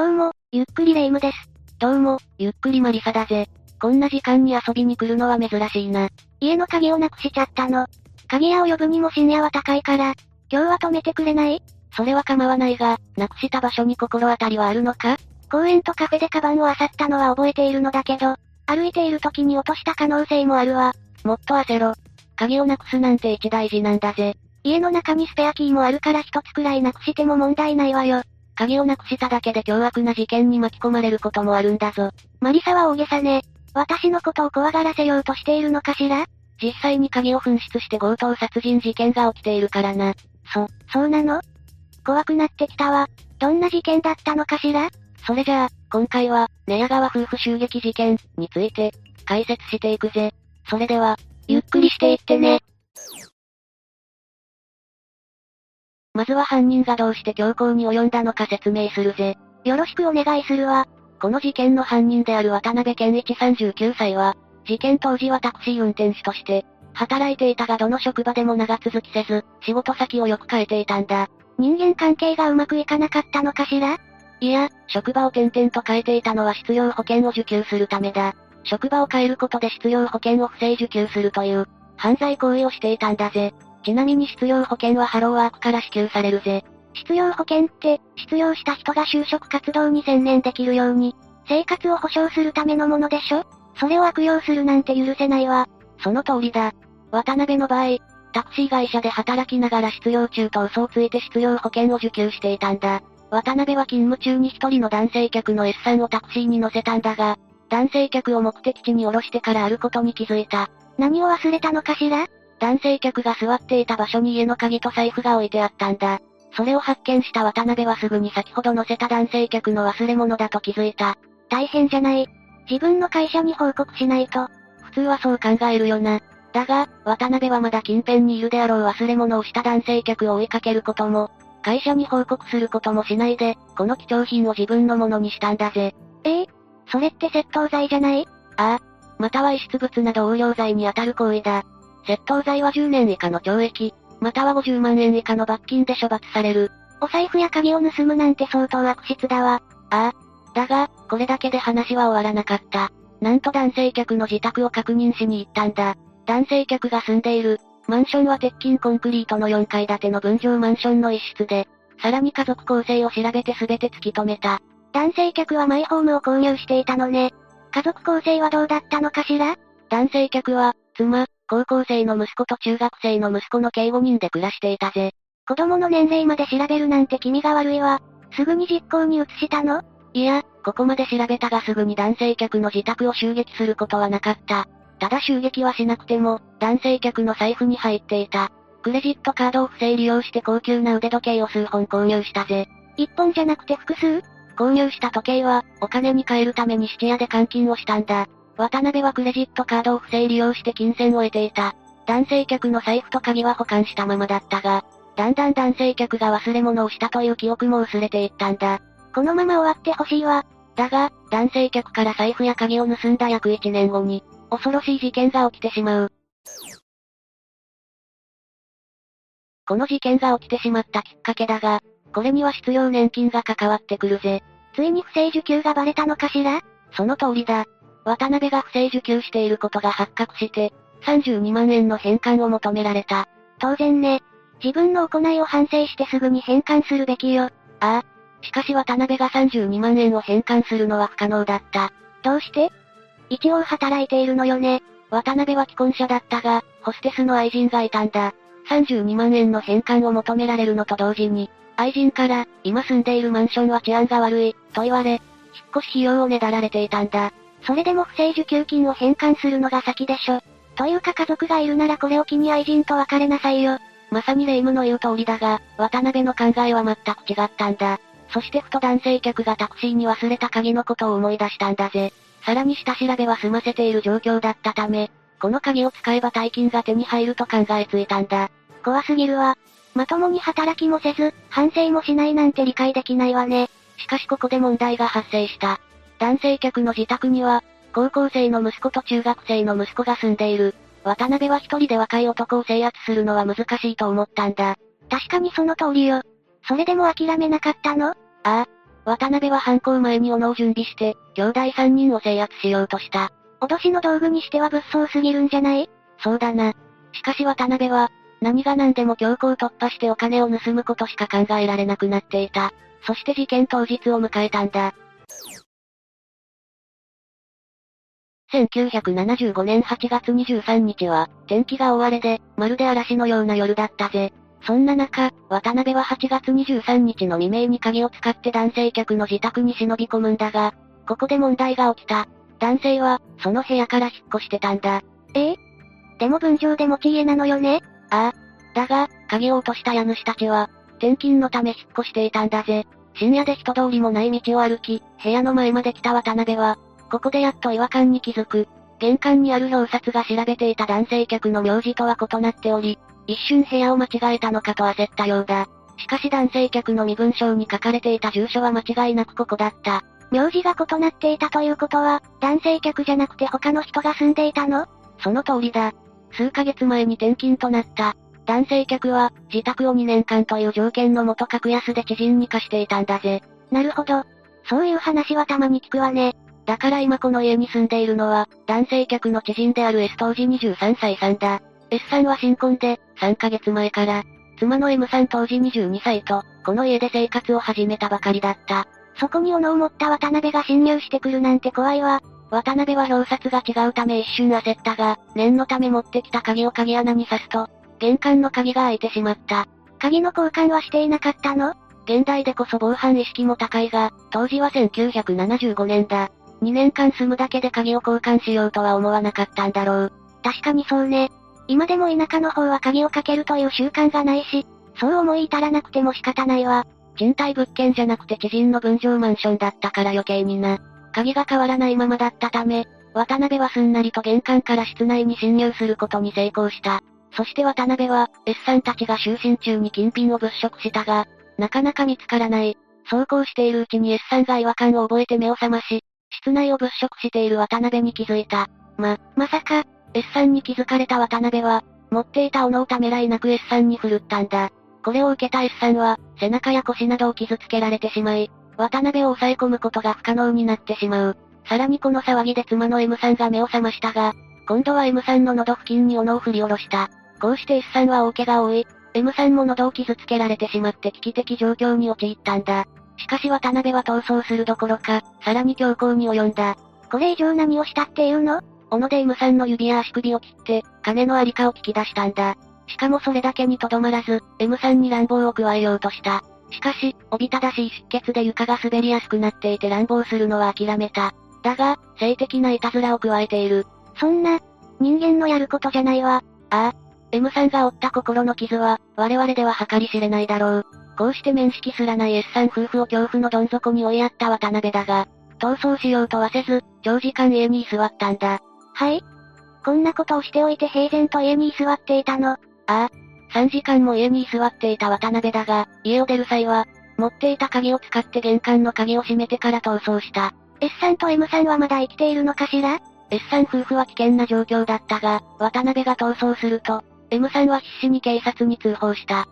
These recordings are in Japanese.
どうも、ゆっくりレ夢ムです。どうも、ゆっくりマリサだぜ。こんな時間に遊びに来るのは珍しいな。家の鍵をなくしちゃったの。鍵屋を呼ぶにも深夜は高いから、今日は止めてくれない？それは構わないが、なくした場所に心当たりはあるのか？公園とカフェでカバンを漁ったのは覚えているのだけど、歩いている時に落とした可能性もあるわ。もっと焦ろ。鍵をなくすなんて一大事なんだぜ。家の中にスペアキーもあるから一つくらいなくしても問題ないわよ。鍵をなくしただけで凶悪な事件に巻き込まれることもあるんだぞ。マリサは大げさね。私のことを怖がらせようとしているのかしら？実際に鍵を紛失して強盗殺人事件が起きているからな。そ、そうなの？怖くなってきたわ。どんな事件だったのかしら？それじゃあ、今回は、寝屋川夫婦襲撃事件について、解説していくぜ。それでは、ゆっくりしていってね。まずは犯人がどうして強行に及んだのか説明するぜ。よろしくお願いするわ。この事件の犯人である渡辺健一39歳は、事件当時はタクシー運転手として、働いていたがどの職場でも長続きせず、仕事先をよく変えていたんだ。人間関係がうまくいかなかったのかしら？いや、職場を転々と変えていたのは失業保険を受給するためだ。職場を変えることで失業保険を不正受給するという、犯罪行為をしていたんだぜ。ちなみに失業保険はハローワークから支給されるぜ。失業保険って、失業した人が就職活動に専念できるように、生活を保障するためのものでしょ？それを悪用するなんて許せないわ。その通りだ。渡辺の場合、タクシー会社で働きながら失業中と嘘をついて失業保険を受給していたんだ。渡辺は勤務中に一人の男性客の S さんをタクシーに乗せたんだが、男性客を目的地に降ろしてからあることに気づいた。何を忘れたのかしら？男性客が座っていた場所に家の鍵と財布が置いてあったんだ。それを発見した渡辺はすぐに先ほど乗せた男性客の忘れ物だと気づいた。大変じゃない。自分の会社に報告しないと。普通はそう考えるよな。だが、渡辺はまだ近辺にいるであろう忘れ物をした男性客を追いかけることも、会社に報告することもしないで、この貴重品を自分のものにしたんだぜ。ええ？それって窃盗罪じゃない？ああ。または遺失物など横領罪に当たる行為だ。窃盗罪は10年以下の懲役、または50万円以下の罰金で処罰される。お財布や鍵を盗むなんて相当悪質だわ。ああ。だが、これだけで話は終わらなかった。なんと男性客の自宅を確認しに行ったんだ。男性客が住んでいる、マンションは鉄筋コンクリートの4階建ての分譲マンションの一室で、さらに家族構成を調べて全て突き止めた。男性客はマイホームを購入していたのね。家族構成はどうだったのかしら？男性客は、妻、高校生の息子と中学生の息子の計5人で暮らしていたぜ。子供の年齢まで調べるなんて気味が悪いわ。すぐに実行に移したの？いや、ここまで調べたがすぐに男性客の自宅を襲撃することはなかった。ただ襲撃はしなくても、男性客の財布に入っていた。クレジットカードを不正利用して高級な腕時計を数本購入したぜ。一本じゃなくて複数？購入した時計は、お金に換えるために質屋で換金をしたんだ。渡辺はクレジットカードを不正利用して金銭を得ていた。男性客の財布と鍵は保管したままだったが、だんだん男性客が忘れ物をしたという記憶も薄れていったんだ。このまま終わってほしいわ。だが、男性客から財布や鍵を盗んだ約1年後に、恐ろしい事件が起きてしまう。この事件が起きてしまったきっかけだが、これには失業年金が関わってくるぜ。ついに不正受給がバレたのかしら？その通りだ。渡辺が不正受給していることが発覚して、32万円の返還を求められた。当然ね。自分の行いを反省してすぐに返還するべきよ。ああ。しかし渡辺が32万円を返還するのは不可能だった。どうして？一応働いているのよね。渡辺は既婚者だったが、ホステスの愛人がいたんだ。32万円の返還を求められるのと同時に、愛人から、今住んでいるマンションは治安が悪い、と言われ、引っ越し費用をねだられていたんだ。それでも不正受給金を返還するのが先でしょ。というか家族がいるならこれを機に愛人と別れなさいよ。まさに霊夢の言う通りだが、渡辺の考えは全く違ったんだ。そしてふと男性客がタクシーに忘れた鍵のことを思い出したんだぜ。さらに下調べは済ませている状況だったため、この鍵を使えば大金が手に入ると考えついたんだ。怖すぎるわ。まともに働きもせず、反省もしないなんて理解できないわね。しかしここで問題が発生した。男性客の自宅には、高校生の息子と中学生の息子が住んでいる。渡辺は一人で若い男を制圧するのは難しいと思ったんだ。確かにその通りよ。それでも諦めなかったの？ああ。渡辺は犯行前に斧を準備して、兄弟3人を制圧しようとした。脅しの道具にしては物騒すぎるんじゃない？そうだな。しかし渡辺は、何が何でも強行突破してお金を盗むことしか考えられなくなっていた。そして事件当日を迎えたんだ。1975年8月23日は、天気が大荒れで、まるで嵐のような夜だったぜ。そんな中、渡辺は8月23日の未明に鍵を使って男性客の自宅に忍び込むんだが、ここで問題が起きた。男性は、その部屋から引っ越してたんだ。え？えでも分譲で持ち家なのよね？ああ。だが、鍵を落とした家主たちは、転勤のため引っ越していたんだぜ。深夜で人通りもない道を歩き、部屋の前まで来た渡辺は、ここでやっと違和感に気づく。玄関にある表札が調べていた男性客の名字とは異なっており、一瞬部屋を間違えたのかと焦ったようだ。しかし男性客の身分証に書かれていた住所は間違いなくここだった。名字が異なっていたということは、男性客じゃなくて他の人が住んでいたの？その通りだ。数ヶ月前に転勤となった。男性客は、自宅を2年間という条件のもと格安で知人に貸していたんだぜ。なるほど。そういう話はたまに聞くわね。だから今この家に住んでいるのは、男性客の知人である S 当時23歳さんだ。S さんは新婚で、3ヶ月前から、妻の M さん当時22歳と、この家で生活を始めたばかりだった。そこに斧を持った渡辺が侵入してくるなんて怖いわ。渡辺は表札が違うため一瞬焦ったが、念のため持ってきた鍵を鍵穴に刺すと、玄関の鍵が開いてしまった。鍵の交換はしていなかったの？現代でこそ防犯意識も高いが、当時は1975年だ。2年間住むだけで鍵を交換しようとは思わなかったんだろう。確かにそうね。今でも田舎の方は鍵をかけるという習慣がないし、そう思い至らなくても仕方ないわ。賃貸物件じゃなくて知人の分譲マンションだったから余計にな。鍵が変わらないままだったため、渡辺はすんなりと玄関から室内に侵入することに成功した。そして渡辺は、S さんたちが就寝中に金品を物色したが、なかなか見つからない。そうこうしているうちに S さんが違和感を覚えて目を覚まし、室内を物色している渡辺に気づいた。ま、まさか、S さんに気づかれた渡辺は、持っていた斧をためらいなく S さんに振るったんだ。これを受けた S さんは、背中や腰などを傷つけられてしまい、渡辺を抑え込むことが不可能になってしまう。さらにこの騒ぎで妻の M さんが目を覚ましたが、今度は M さんの喉付近に斧を振り下ろした。こうして S さんは大怪我を負い、M さんも喉を傷つけられてしまって危機的状況に陥ったんだ。しかし渡辺は逃走するどころか、さらに強行に及んだ。これ以上何をしたっていうの？斧で M さんの指や足首を切って、金のありかを聞き出したんだ。しかもそれだけにとどまらず、M さんに乱暴を加えようとした。しかし、おびただしい出血で床が滑りやすくなっていて乱暴するのは諦めた。だが、性的ないたずらを加えている。そんな、人間のやることじゃないわ。ああ。M さんが負った心の傷は、我々では計り知れないだろう。こうして面識すらない S さん夫婦を恐怖のどん底に追いやった渡辺だが、逃走しようとはせず、長時間家に居座ったんだ。はいこんなことをしておいて平然と家に居座っていたの。ああ。3時間も家に居座っていた渡辺だが、家を出る際は、持っていた鍵を使って玄関の鍵を閉めてから逃走した。S さんと M さんはまだ生きているのかしら ?S さん夫婦は危険な状況だったが、渡辺が逃走すると、M さんは必死に警察に通報した。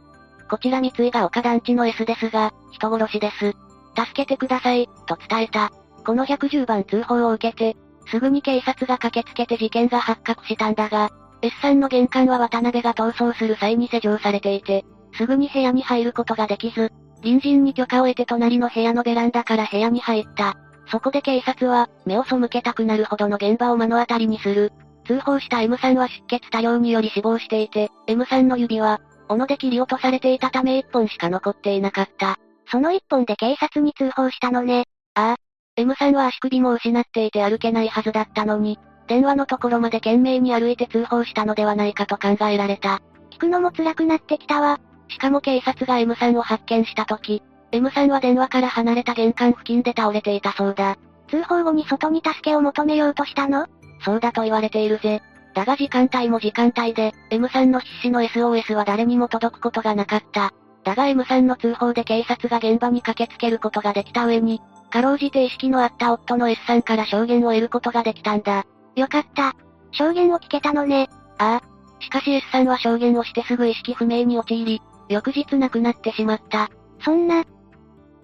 こちら三井が丘団地の S ですが、人殺しです。助けてください、と伝えた。この110番通報を受けて、すぐに警察が駆けつけて事件が発覚したんだが、S さんの玄関は渡辺が逃走する際に施錠されていて、すぐに部屋に入ることができず、隣人に許可を得て隣の部屋のベランダから部屋に入った。そこで警察は、目を背けたくなるほどの現場を目の当たりにする。通報した M さんは出血多量により死亡していて、M さんの指は、斧で切り落とされていたため一本しか残っていなかった。その一本で警察に通報したのね。ああ。M さんは足首も失っていて歩けないはずだったのに、電話のところまで懸命に歩いて通報したのではないかと考えられた。聞くのも辛くなってきたわ。しかも警察が M さんを発見した時、M さんは電話から離れた玄関付近で倒れていたそうだ。通報後に外に助けを求めようとしたのそうだと言われているぜ。だが時間帯も時間帯で、M さんの必死の SOS は誰にも届くことがなかった。だが M さんの通報で警察が現場に駆けつけることができた上に、かろうじて意識のあった夫の S さんから証言を得ることができたんだ。よかった。証言を聞けたのね。ああ。しかし S さんは証言をしてすぐ意識不明に陥り、翌日亡くなってしまった。そんな。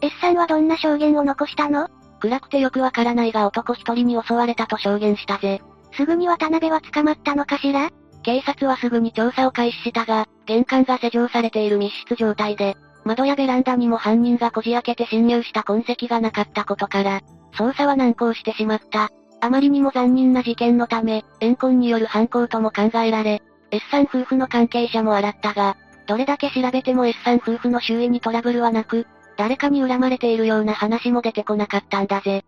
S さんはどんな証言を残したの？暗くてよくわからないが男一人に襲われたと証言したぜ。すぐに渡辺は捕まったのかしら？警察はすぐに調査を開始したが、玄関が施錠されている密室状態で、窓やベランダにも犯人がこじ開けて侵入した痕跡がなかったことから、捜査は難航してしまった。あまりにも残忍な事件のため、怨恨による犯行とも考えられ、S さん夫婦の関係者も洗ったが、どれだけ調べても S さん夫婦の周囲にトラブルはなく、誰かに恨まれているような話も出てこなかったんだぜ。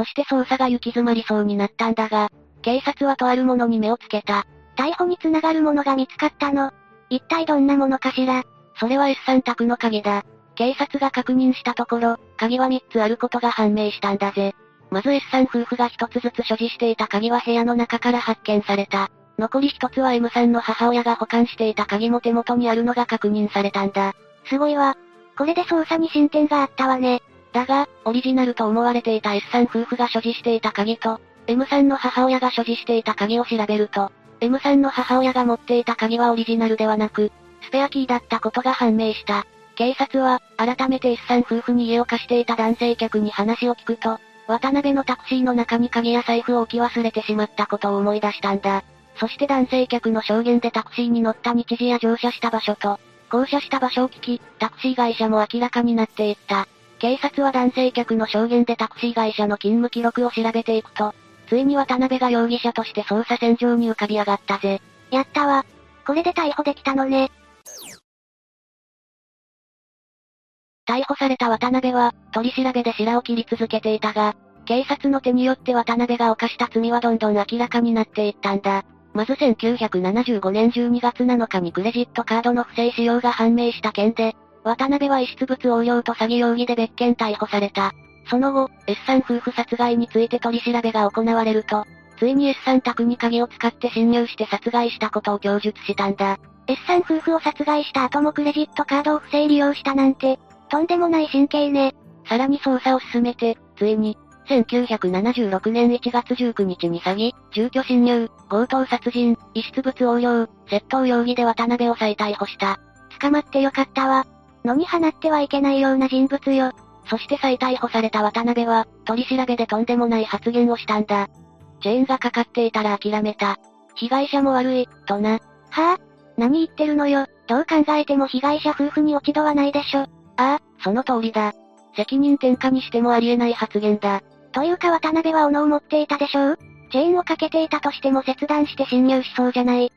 そして捜査が行き詰まりそうになったんだが、警察はとあるものに目をつけた。逮捕につながるものが見つかったの。一体どんなものかしらそれは S さん宅の鍵だ。警察が確認したところ、鍵は3つあることが判明したんだぜ。まず S さん夫婦が1つずつ所持していた鍵は部屋の中から発見された。残り1つは M さんの母親が保管していた鍵も手元にあるのが確認されたんだ。すごいわ。これで捜査に進展があったわね。だが、オリジナルと思われていた S さん夫婦が所持していた鍵と、M さんの母親が所持していた鍵を調べると、M さんの母親が持っていた鍵はオリジナルではなく、スペアキーだったことが判明した。警察は、改めて S さん夫婦に家を貸していた男性客に話を聞くと、渡辺のタクシーの中に鍵や財布を置き忘れてしまったことを思い出したんだ。そして男性客の証言でタクシーに乗った日時や乗車した場所と、降車した場所を聞き、タクシー会社も明らかになっていった。警察は男性客の証言でタクシー会社の勤務記録を調べていくと、ついに渡辺が容疑者として捜査線上に浮かび上がったぜ。やったわ。これで逮捕できたのね。逮捕された渡辺は、取り調べで白を切り続けていたが、警察の手によって渡辺が犯した罪はどんどん明らかになっていったんだ。まず1975年12月7日にクレジットカードの不正使用が判明した件で、渡辺は遺失物横領と詐欺容疑で別件逮捕された。その後、S さん夫婦殺害について取り調べが行われると、ついに S さん宅に鍵を使って侵入して殺害したことを供述したんだ。S さん夫婦を殺害した後もクレジットカードを不正利用したなんて、とんでもない神経ね。さらに捜査を進めて、ついに、1976年1月19日に詐欺、住居侵入、強盗殺人、遺失物横領、窃盗容疑で渡辺を再逮捕した。捕まってよかったわ。野に放ってはいけないような人物よ。そして再逮捕された渡辺は、取り調べでとんでもない発言をしたんだ。チェーンがかかっていたら諦めた。被害者も悪い、とな。はぁ、あ、何言ってるのよ。どう考えても被害者夫婦に落ち度はないでしょ。ああ、その通りだ。責任転嫁にしてもありえない発言だ。というか渡辺は斧を持っていたでしょうチェーンをかけていたとしても切断して侵入しそうじゃない。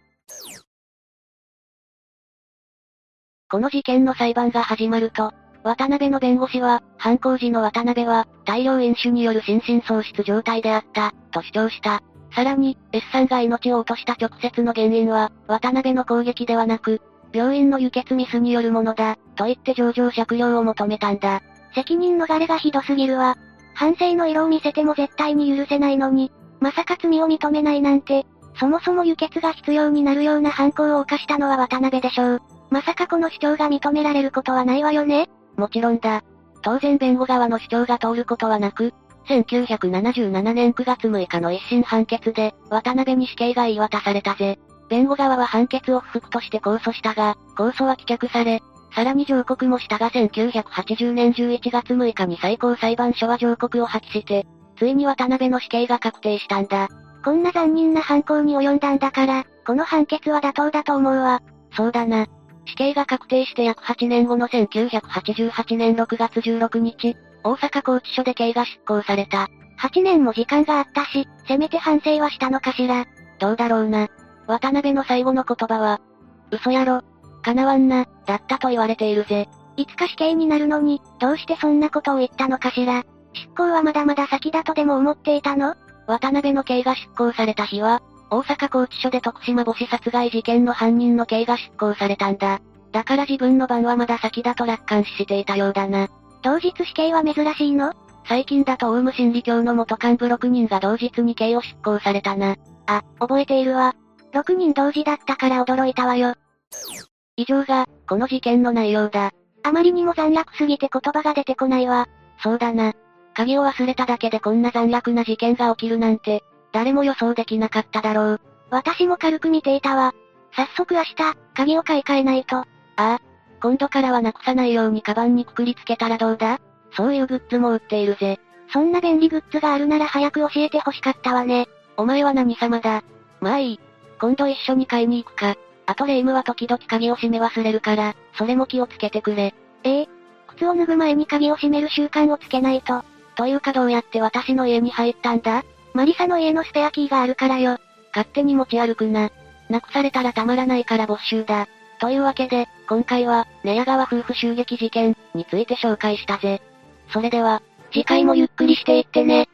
この事件の裁判が始まると、渡辺の弁護士は、犯行時の渡辺は、大量飲酒による心神喪失状態であった、と主張した。さらに、S さんが命を落とした直接の原因は、渡辺の攻撃ではなく、病院の輸血ミスによるものだ、と言って上場酌量を求めたんだ。責任逃れがひどすぎるわ。反省の色を見せても絶対に許せないのに、まさか罪を認めないなんて、そもそも輸血が必要になるような犯行を犯したのは渡辺でしょう。まさかこの主張が認められることはないわよねもちろんだ。当然弁護側の主張が通ることはなく、1977年9月6日の一審判決で、渡辺に死刑が言い渡されたぜ。弁護側は判決を不服として控訴したが、控訴は棄却され、さらに上告もしたが1980年11月6日に最高裁判所は上告を破棄して、ついに渡辺の死刑が確定したんだ。こんな残忍な犯行に及んだんだから、この判決は妥当だと思うわ。そうだな。死刑が確定して約8年後の1988年6月16日、大阪拘置所で刑が執行された。8年も時間があったし、せめて反省はしたのかしら。どうだろうな。渡辺の最後の言葉は、嘘やろ。叶わんな、だったと言われているぜ。いつか死刑になるのに、どうしてそんなことを言ったのかしら。執行はまだまだ先だとでも思っていたの？渡辺の刑が執行された日は、大阪拘置所で徳島母子殺害事件の犯人の刑が執行されたんだ。だから自分の番はまだ先だと楽観視していたようだな。同日死刑は珍しいの？最近だとオウム真理教の元幹部6人が同日に刑を執行されたな。あ、覚えているわ。6人同時だったから驚いたわよ。以上が、この事件の内容だ。あまりにも残虐すぎて言葉が出てこないわ。そうだな。鍵を忘れただけでこんな残虐な事件が起きるなんて、誰も予想できなかっただろう。私も軽く見ていたわ。早速明日、鍵を買い替えないと。ああ。今度からはなくさないようにカバンにくくりつけたらどうだ？そういうグッズも売っているぜ。そんな便利グッズがあるなら早く教えて欲しかったわね。お前は何様だ？まあいい。今度一緒に買いに行くか。あとレイムは時々鍵を閉め忘れるから、それも気をつけてくれ。ええ靴を脱ぐ前に鍵を閉める習慣をつけないと。というかどうやって私の家に入ったんだ？マリサの家のスペアキーがあるからよ。勝手に持ち歩くな。なくされたらたまらないから没収だ。というわけで、今回は、寝屋川夫婦襲撃事件について紹介したぜ。それでは、次回もゆっくりしていってね。